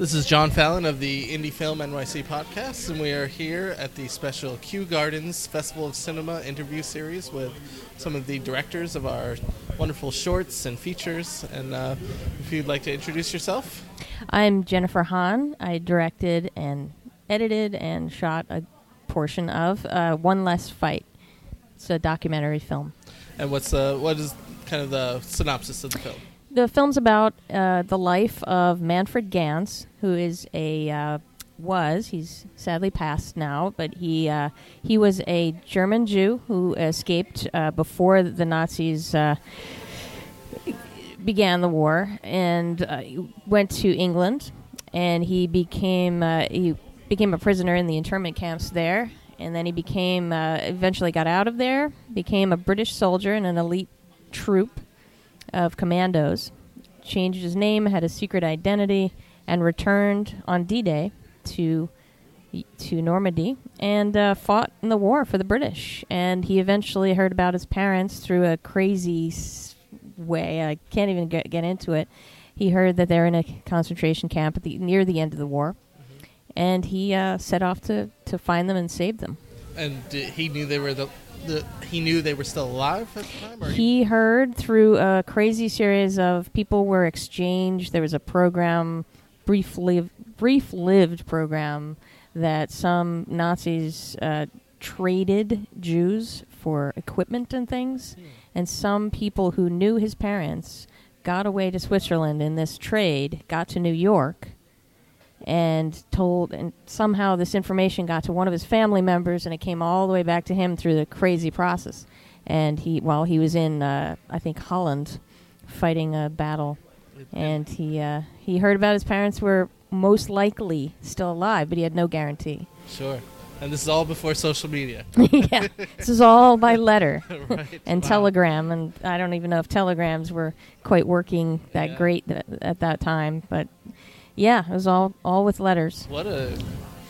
This is John Fallon of the Indie Film NYC podcast, and we are here at the special Kew Gardens Festival of Cinema interview series with some of the directors of our wonderful shorts and features. And uh, if you'd like to introduce yourself, I'm Jennifer Hahn. I directed and edited and shot a portion of uh, One Less Fight. It's a documentary film. and what's what is kind of the synopsis of the film? The film's about uh, the life of Manfred Gans, who is a uh, was he's sadly passed now, but he uh, he was a German Jew who escaped uh, before the Nazis uh, began the war and uh, went to England, and he became he became a prisoner in the internment camps there, and then he became eventually got out of there, became a British soldier in an elite troop of commandos, changed his name, had a secret identity, and returned on D-Day to to Normandy and uh, fought in the war for the British. And he eventually heard about his parents through a crazy s- way. I can't even get, get into it. He heard that they're in a concentration camp at the near the end of the war, and he uh, set off to, to find them and save them. And did, he knew they were the, the he knew they were still alive at the time, or He heard through a crazy series of people were exchanged. There was a program, brief live, brief lived program that some Nazis uh, traded Jews for equipment and things, and some people who knew his parents got away to Switzerland in this trade, got to New York, and told and somehow this information got to one of his family members and it came all the way back to him through the crazy process and he while he was in uh, I think Holland fighting a battle and he uh, he heard about his parents were most likely still alive but he had no guarantee sure. And this is all before social media, yeah this is all by letter right? and Wow. telegram and I don't even know if telegrams were quite working that Yeah. great th- at that time but yeah it was all all with letters What a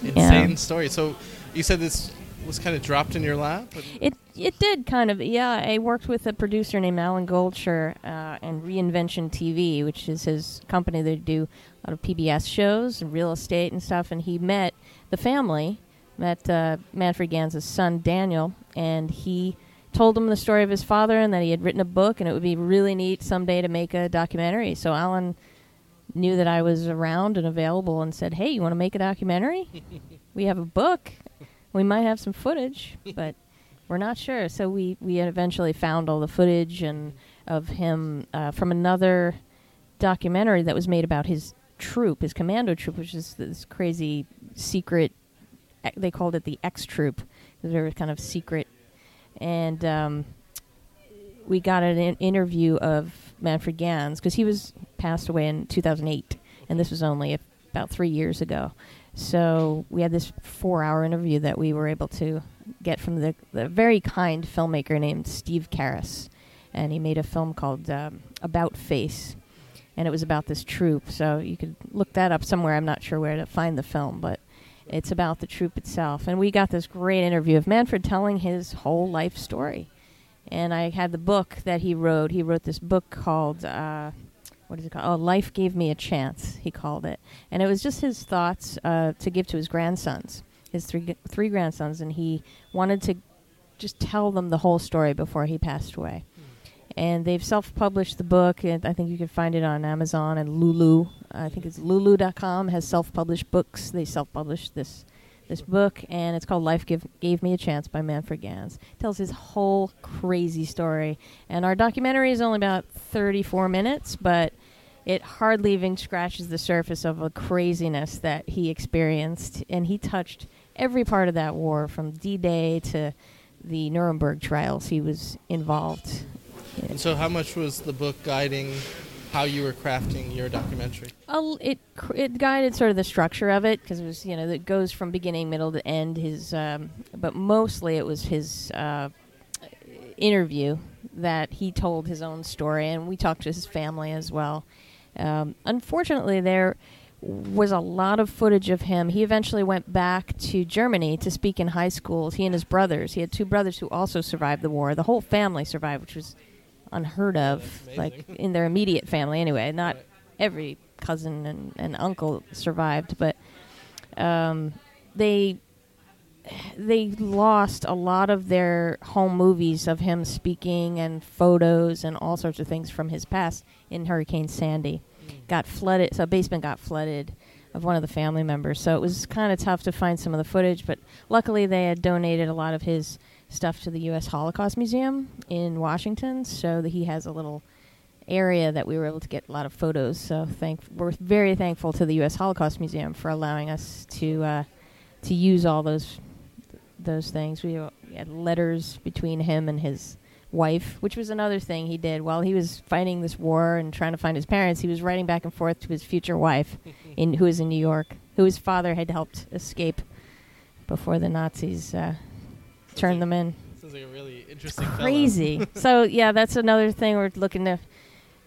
insane story. So you said this was kind of dropped in your lap. It it did kind of yeah. I worked with a producer named Alan Goldshire uh, and Reinvention TV, which is his company. They do a lot of PBS shows and real estate and stuff. And he met the family, met uh, Manfred Gans's son Daniel, and he told him the story of his father and that he had written a book and it would be really neat someday to make a documentary. So Alan knew that I was around and available and said, "Hey, you want to make a documentary? we have a book. We might have some footage, but we're not sure." So we we had eventually found all the footage and of him uh, from another documentary that was made about his troop, his commando troop, which is this crazy secret. They called it the X Troop. They were kind of secret, and um, we got an in- interview of Manfred Gans because he was passed away in 2008, and this was only about three years ago. So we had this four-hour interview that we were able to get from the, the very kind filmmaker named Steve Karras, and he made a film called um, About Face, and it was about this troop. So you could look that up somewhere. I'm not sure where to find the film, but it's about the troop itself. And we got this great interview of Manfred telling his whole life story. And I had the book that he wrote. He wrote this book called, uh, what is it called? Oh, Life Gave Me a Chance, he called it. And it was just his thoughts uh, to give to his grandsons, his three, three grandsons. And he wanted to just tell them the whole story before he passed away. And they've self published the book, and I think you can find it on Amazon and Lulu. I think it's lulu.com has self published books. They self published this this book, and it's called Life Give, Gave Me a Chance by Manfred Gans. It tells his whole crazy story. And our documentary is only about 34 minutes, but it hardly even scratches the surface of the craziness that he experienced. And he touched every part of that war, from D Day to the Nuremberg trials. He was involved. And so, how much was the book guiding how you were crafting your documentary? it it guided sort of the structure of it because it was you know it goes from beginning, middle to end. His um, but mostly it was his uh, interview that he told his own story, and we talked to his family as well. Um, unfortunately, there was a lot of footage of him. He eventually went back to Germany to speak in high schools. He and his brothers. He had two brothers who also survived the war. The whole family survived, which was unheard of, like in their immediate family anyway. Not Right. every cousin and, and uncle survived, but um, they they lost a lot of their home movies of him speaking and photos and all sorts of things from his past in Hurricane Sandy. Got flooded, so a basement got flooded of one of the family members. So it was kind of tough to find some of the footage, but luckily they had donated a lot of his stuff to the U.S. Holocaust Museum in Washington, so that he has a little area that we were able to get a lot of photos. So thank we're very thankful to the U.S. Holocaust Museum for allowing us to uh, to use all those those things. We had letters between him and his wife, which was another thing he did while he was fighting this war and trying to find his parents. He was writing back and forth to his future wife, in who was in New York, who his father had helped escape before the Nazis uh, turned them in. Sounds like a really interesting. Crazy. so yeah, that's another thing we're looking to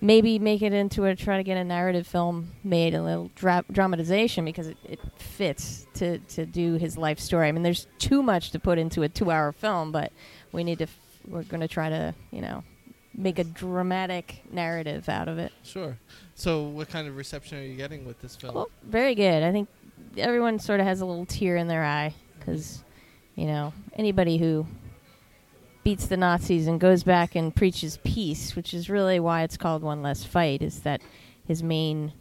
maybe make it into a try to get a narrative film made, a little dra- dramatization because it, it fits to to do his life story. I mean, there's too much to put into a two-hour film, but we need to. F- we're going to try to, you know, make a dramatic narrative out of it. Sure. So, what kind of reception are you getting with this film? Well, very good. I think everyone sort of has a little tear in their eye because, you know, anybody who beats the Nazis and goes back and preaches peace, which is really why it's called One Less Fight, is that his main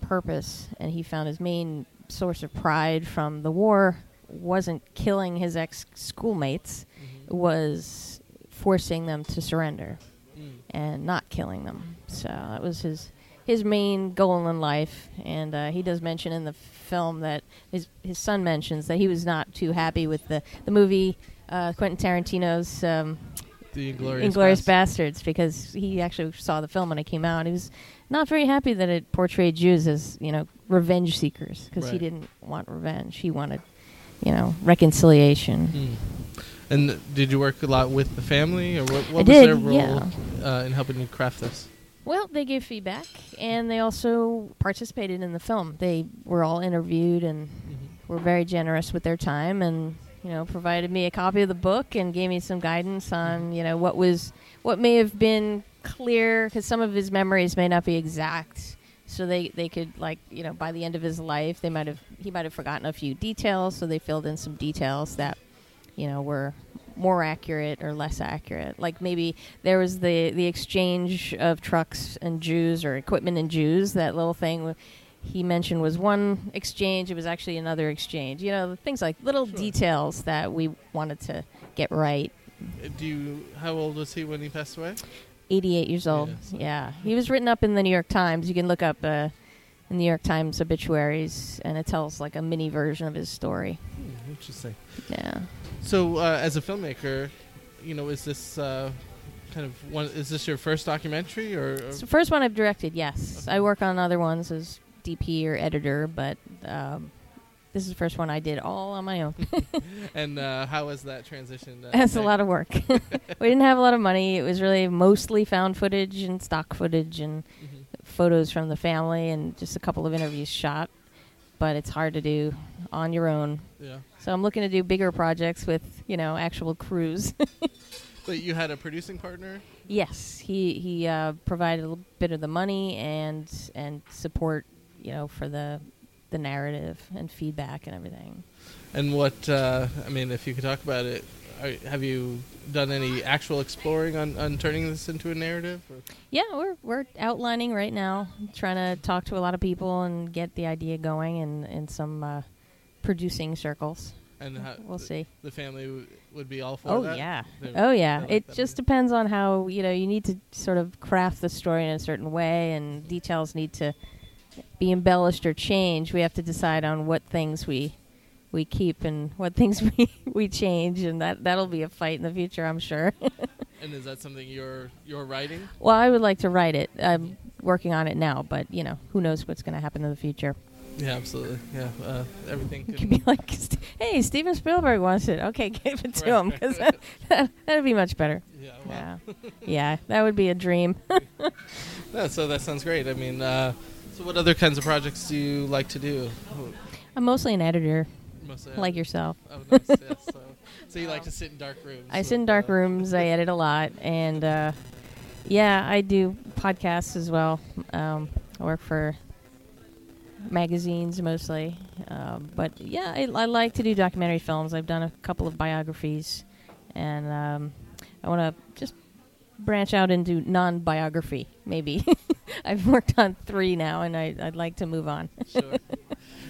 purpose and he found his main source of pride from the war wasn't killing his ex schoolmates, Mhm. was forcing them to surrender Mm. and not killing them. So that was his his main goal in life. And uh, he does mention in the film that his his son mentions that he was not too happy with the the movie uh, Quentin Tarantino's um, The Inglorious, Inglorious Bastards. Bastards because he actually saw the film when it came out. He was not very happy that it portrayed Jews as you know revenge seekers because he didn't want revenge. He wanted you know reconciliation. Mm. And did you work a lot with the family, or what, what was did, their role yeah. uh, in helping you craft this? Well, they gave feedback and they also participated in the film. They were all interviewed and mm-hmm. were very generous with their time and you know provided me a copy of the book and gave me some guidance on mm-hmm. you know what was what may have been clear because some of his memories may not be exact. So they they could like you know by the end of his life they might have he might have forgotten a few details so they filled in some details that you know were more accurate or less accurate like maybe there was the the exchange of trucks and Jews or equipment and Jews that little thing he mentioned was one exchange it was actually another exchange you know things like little Sure. details that we wanted to get right Uh, Do you? How old was he when he passed away? 88 years old Yeah, he was written up in the New York Times you can look up uh, the New York Times obituaries and it tells like a mini version of his story interesting. yeah So, uh, as a filmmaker, you know, is this uh, kind of one? Is this your first documentary, or? or It's the first one I've directed. Yes, Okay. I work on other ones as DP or editor, but um, this is the first one I did all on my own. and uh, how was that transition? Uh, That's a lot of work. we didn't have a lot of money. It was really mostly found footage and stock footage and Mhm. Photos from the family and just a couple of interviews shot. But it's hard to do on your own. Yeah, So I'm looking to do bigger projects with you know actual crews. but you had a producing partner. Yes, he he uh, provided a little bit of the money and and support, you know, for the the narrative and feedback and everything. And what? Uh, I mean, if you could talk about it, have you done any actual exploring on, on turning this into a narrative? Or? Yeah, we're we're outlining right now, trying to talk to a lot of people and get the idea going in in some uh, producing circles. And how, We'll the, see. The family w- would be all for Oh that. yeah, They- oh yeah. like It just depends on how you know you need to sort of craft the story in a certain way, and details need to be embellished or changed. We have to decide on what things we we keep and what things we we change, and that that'll be a fight in the future, I'm sure. And is that something you're you're writing? well, I would like to write it. I'm working on it now, but you know, who knows what's going to happen in the future? Yeah, absolutely. Yeah, uh, everything could be like, hey, Steven Spielberg wants it. Okay, give it to Right. him because that, that'd be much better. Yeah, well, Yeah, yeah, that would be a dream. no, so that sounds great. I mean, uh, so what other kinds of projects do you like to do? I'm mostly an editor, Mostly, like yourself. Oh, nice. yes. So, so you like to sit in dark rooms? I sit in dark uh, rooms. I edit a lot, and uh, yeah, I do podcasts as well. Um, I work for magazines mostly. Um, but yeah, I, I like to do documentary films. I've done a couple of biographies, and um, I want to just branch out into non-biography. Maybe I've worked on three now, and I, I'd like to move on. Sure.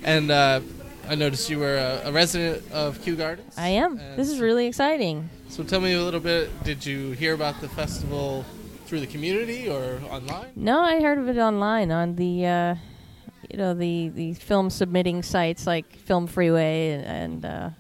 and uh, I noticed you were a, a resident of Kew Gardens. I am. And This is really exciting. So tell me a little bit. Did you hear about the festival through the community or online? No, I heard of it online on the, uh, you know, the the film submitting sites like Film Freeway, and, and uh,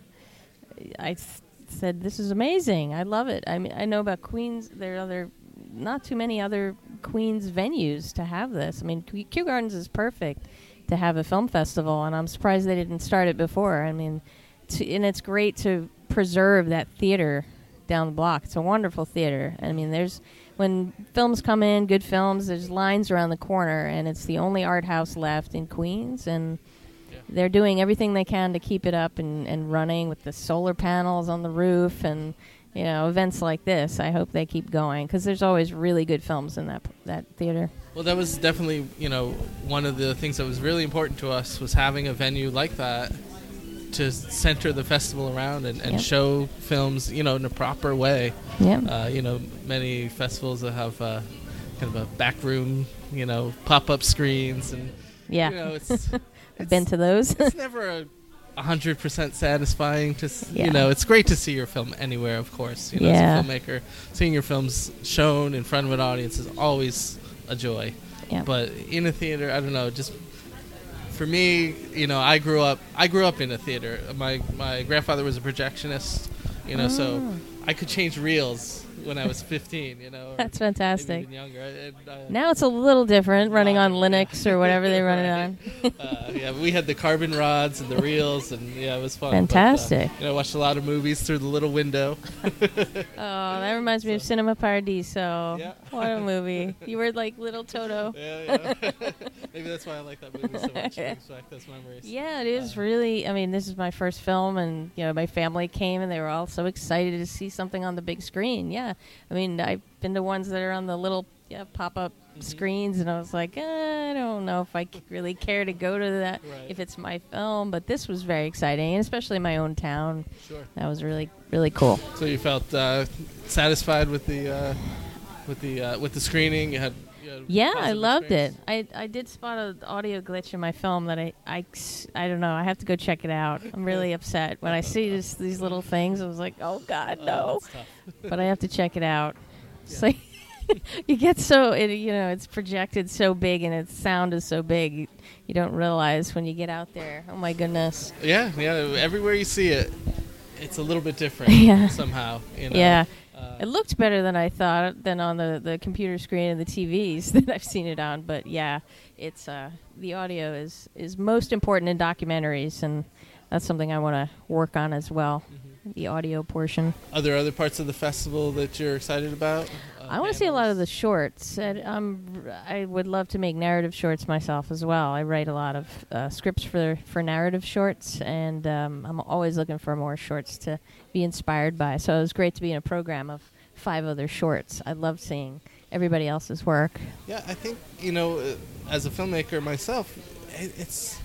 I s- said this is amazing. I love it. I mean, I know about Queens. There are other, not too many other Queens venues to have this. I mean, Kew Kew Gardens is perfect to have a film festival, and I'm surprised they didn't start it before. I mean, to, and it's great to preserve that theater down the block. It's a wonderful theater. I mean, there's when films come in, good films, there's lines around the corner, and it's the only art house left in Queens, and Yeah. they're doing everything they can to keep it up and, and running with the solar panels on the roof and you know events like this. I hope they keep going because there's always really good films in that that theater. Well, that was definitely, you know, one of the things that was really important to us was having a venue like that to center the festival around and, and Yep. show films, you know, in a proper way. Yeah, Uh, you know, many festivals that have uh, kind of a back room, you know, pop up screens and yeah. you know, it's I've been to those. it's never a hundred percent satisfying to s Yeah. you know it's great to see your film anywhere of course you know Yeah. as a filmmaker seeing your films shown in front of an audience is always a joy yeah. but in a theater i don't know just for me you know i grew up i grew up in a theater my my grandfather was a projectionist you know so Oh. i could change reels when i was 15 you know That's fantastic. younger and, uh, Now it's a little different running on. Linux or whatever they run it on. uh, yeah, we had the carbon rods and the reels, and yeah, it was fun. Fantastic. But, uh, you know, I watched a lot of movies through the little window. Oh, that reminds me of Cinema Paradiso. Yeah. What a movie. You were like little Toto. Yeah, yeah. Maybe that's why I like that movie so much. It brings back those memories. Yeah, it is Uh, really. I mean, this is my first film, and you know, my family came, and they were all so excited to see something on the big screen. Yeah, I mean, I've been to ones that are on the little yeah, pop-up Mhm. screens, and I was like, eh, I don't know if I really care to go to that Right. if it's my film. But this was very exciting, and especially my own town. Sure. That was really, really cool. So you felt uh, satisfied with the uh, with the uh, with the screening? You had. Yeah, I loved experience? it. I I did spot an audio glitch in my film that I, I I don't know. I have to go check it out. I'm really upset when I see this, these little things. I was like, oh God, Oh, no! but I have to check it out. So you get so it, you know it's projected so big and its sound is so big. You, you don't realize when you get out there. Oh my goodness! Yeah, yeah. Everywhere you see it, it's a little bit different. Yeah. Somehow. You know? Yeah, it looked better than I thought than on the the computer screen and the TVs that I've seen it on. But yeah, it's uh, the audio is is most important in documentaries, and that's something I want to work on as well. mhm. The audio portion. Are there other parts of the festival that you're excited about? Uh, I want to see a lot of the shorts. And, um, I would love to make narrative shorts myself as well. I write a lot of uh, scripts for for narrative shorts, and um, I'm always looking for more shorts to be inspired by. So it was great to be in a program of five other shorts. I love seeing everybody else's work. Yeah, I think you know, uh, as a filmmaker myself, it's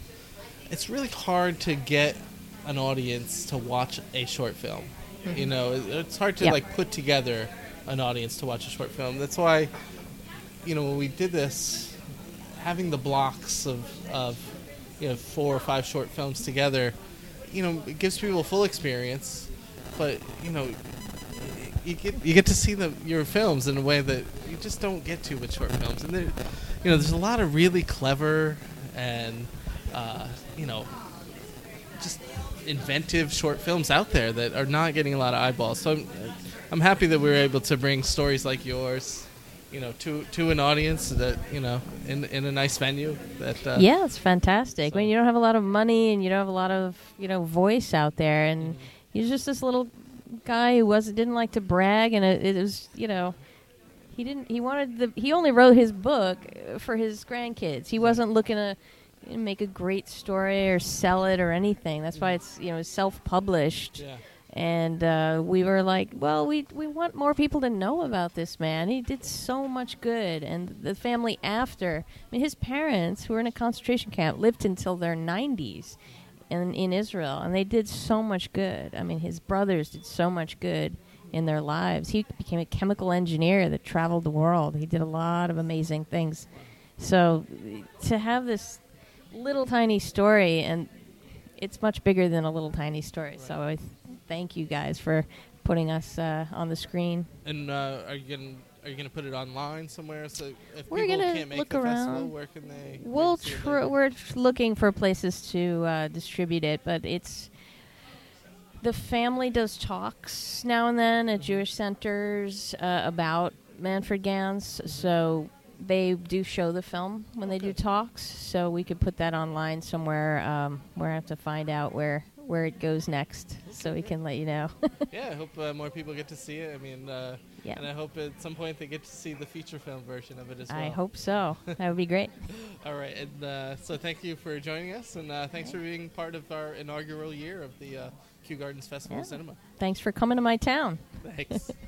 it's really hard to get an audience to watch a short film. You know, it's hard to like put together an audience to watch a short film. That's why, you know, when we did this, having the blocks of of you know four or five short films together, you know, it gives people a full experience. But you know, you get you get to see the your films in a way that you just don't get to with short films. And there, you know, there's a lot of really clever and uh, you know, just inventive short films out there that are not getting a lot of eyeballs. So I'm I'm happy that we were able to bring stories like yours, you know, to to an audience that you know in in a nice venue that uh, yeah, it's fantastic. so- When you don't have a lot of money and you don't have a lot of you know voice out there, and Mhm. he's just this little guy who was didn't like to brag, and it, it was you know he didn't he wanted the he only wrote his book for his grandkids. He wasn't looking to you know, make a great story or sell it or anything. That's why it's you know self published. yeah. and uh, we were like, well, we we want more people to know about this man. He did so much good, and the family after. I mean, his parents, who were in a concentration camp, lived until their 90s in in Israel, and they did so much good. I mean, his brothers did so much good in their lives. He became a chemical engineer that traveled the world. He did a lot of amazing things. So to have this little tiny story and it's much bigger than a little tiny story. Right. So I th- thank you guys for putting us uh, on the screen. And uh, going are you going to put it online somewhere? So if we're people can't make look the around. festival, where can they? We'll tr- we're looking for places to uh, distribute it, but it's the family does talks now and then at Jewish centers uh, about Manfred Gans, So they do show the film when they do talks, so we could put that online somewhere. Um, where I have to find out where where it goes next, so we can let you know. yeah, I hope uh, more people get to see it. I mean, uh, yeah. and I hope at some point they get to see the feature film version of it as well. I hope so. that would be great. All right, and uh, so thank you for joining us, and uh, thanks for being part of our inaugural year of the uh, Kew Gardens Festival yeah. of Cinema. Thanks for coming to my town. Thanks.